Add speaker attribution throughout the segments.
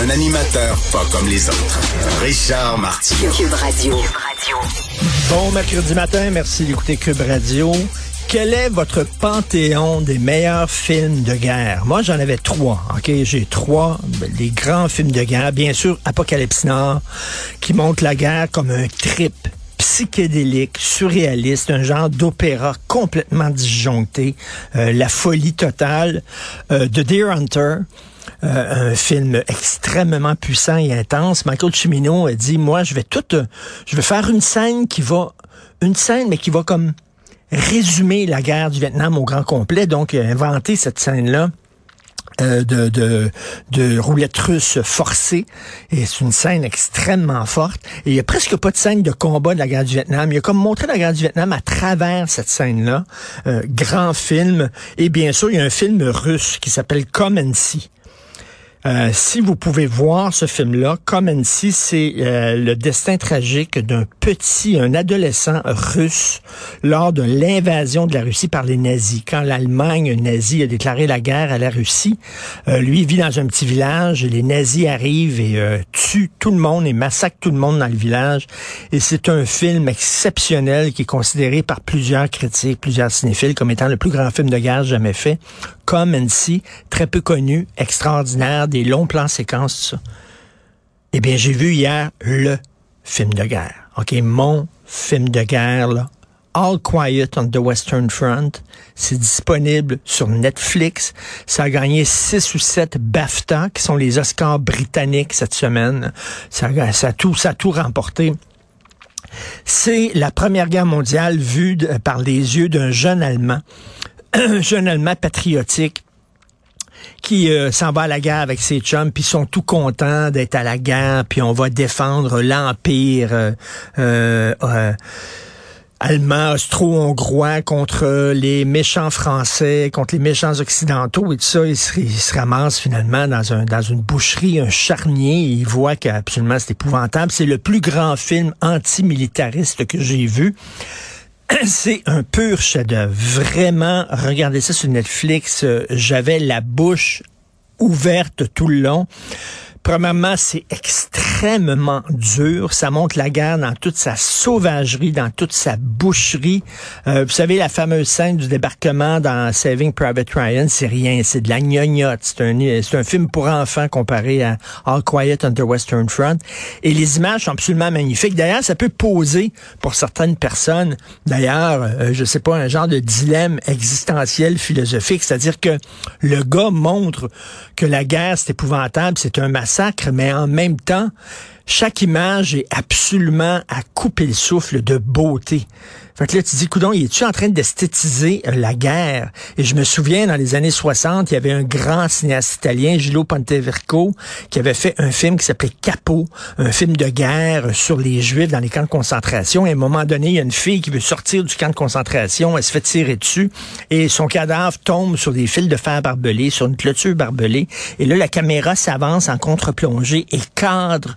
Speaker 1: Un animateur pas comme les autres. Richard Martineau.
Speaker 2: Cube Radio.
Speaker 3: Bon mercredi matin, merci d'écouter Cube Radio. Quel est votre panthéon des meilleurs films de guerre? Moi, j'en avais trois. OK, j'ai trois, les grands films de guerre. Bien sûr, Apocalypse Nord, qui montre la guerre comme un trip psychédélique, surréaliste, un genre d'opéra complètement disjoncté, euh, la folie totale. Euh, The Deer Hunter, euh, un film extrêmement puissant et intense. Michael Cimino a dit, moi, je vais tout, je vais faire une scène qui va, une scène, mais qui va comme résumer la guerre du Vietnam au grand complet. Donc, il a inventé cette scène-là. euh, de, de, de roulette russe forcée. Et c'est une scène extrêmement forte. Et il y a presque pas de scène de combat de la guerre du Vietnam. Il a comme montré la guerre du Vietnam à travers cette scène-là. Euh, grand film. Et bien sûr, il y a un film russe qui s'appelle Come and See. Euh, si vous pouvez voir ce film-là, and See, c'est euh, le destin tragique d'un petit, un adolescent russe lors de l'invasion de la Russie par les nazis. Quand l'Allemagne nazie a déclaré la guerre à la Russie, euh, lui vit dans un petit village, les nazis arrivent et euh, tuent tout le monde et massacrent tout le monde dans le village. Et c'est un film exceptionnel qui est considéré par plusieurs critiques, plusieurs cinéphiles comme étant le plus grand film de guerre jamais fait. And See, très peu connu, extraordinaire, des longs plans séquences, tout. Eh bien, j'ai vu hier le film de guerre. OK, mon film de guerre. All Quiet on the Western Front. C'est disponible sur Netflix. Ça a gagné six ou sept BAFTA, qui sont les Oscars britanniques cette semaine. Ça, a- tout, ça a tout remporté. C'est la Première Guerre mondiale vue par les yeux d'un jeune Allemand, un jeune Allemand patriotique qui euh, s'en va à la guerre avec ses chums, puis ils sont tout contents d'être à la guerre, puis on va défendre l'empire euh, euh, euh, allemand, austro-hongrois contre les méchants français, contre les méchants occidentaux et tout ça. Il se, il se ramasse finalement dans, un, dans une boucherie, un charnier, et il voit qu'absolument c'est épouvantable. C'est le plus grand film antimilitariste que j'ai vu. C'est un pur chef-d'œuvre. Vraiment, regardez ça sur Netflix. euh, J'avais la bouche ouverte tout le long. Premièrement, c'est extrêmement dur. Ça montre la guerre dans toute sa sauvagerie, dans toute sa boucherie. Euh, vous savez, la fameuse scène du débarquement dans Saving Private Ryan, c'est rien, c'est de la gnognotte. C'est un, c'est un film pour enfants comparé à All Quiet on the Western Front. Et les images sont absolument magnifiques. D'ailleurs, ça peut poser pour certaines personnes, d'ailleurs, euh, je sais pas, un genre de dilemme existentiel philosophique. C'est-à-dire que le gars montre que la guerre, c'est épouvantable, c'est un massacre, mais en même temps, chaque image est absolument à couper le souffle de beauté. Fait que là, tu dis, coudon, est-tu en train d'esthétiser euh, la guerre? Et je me souviens, dans les années 60, il y avait un grand cinéaste italien, Gillo Ponteverco, qui avait fait un film qui s'appelait Capot, un film de guerre sur les Juifs dans les camps de concentration. Et à un moment donné, il y a une fille qui veut sortir du camp de concentration, elle se fait tirer dessus, et son cadavre tombe sur des fils de fer barbelés, sur une clôture barbelée. Et là, la caméra s'avance en contre-plongée et cadre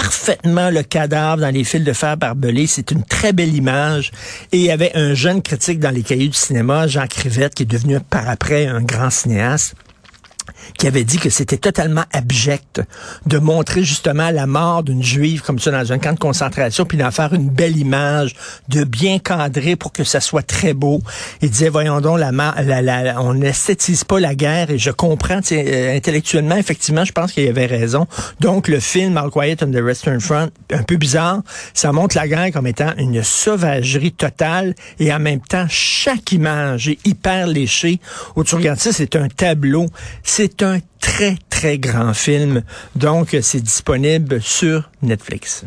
Speaker 3: parfaitement le cadavre dans les fils de fer barbelés. C'est une très belle image. Et il y avait un jeune critique dans les cahiers du cinéma, Jean Crivette, qui est devenu par après un grand cinéaste qui avait dit que c'était totalement abject de montrer justement la mort d'une juive comme ça dans un camp de concentration, puis d'en faire une belle image, de bien cadrer pour que ça soit très beau. Il disait, voyons donc, la, la, la- on n'esthétise pas la guerre, et je comprends, euh, intellectuellement, effectivement, je pense qu'il avait raison. Donc, le film All Quiet on the Western Front, un peu bizarre, ça montre la guerre comme étant une sauvagerie totale, et en même temps, chaque image est hyper léchée. Où tu regardes ça, c'est un tableau. C'est un très, très grand film. Donc, c'est disponible sur Netflix.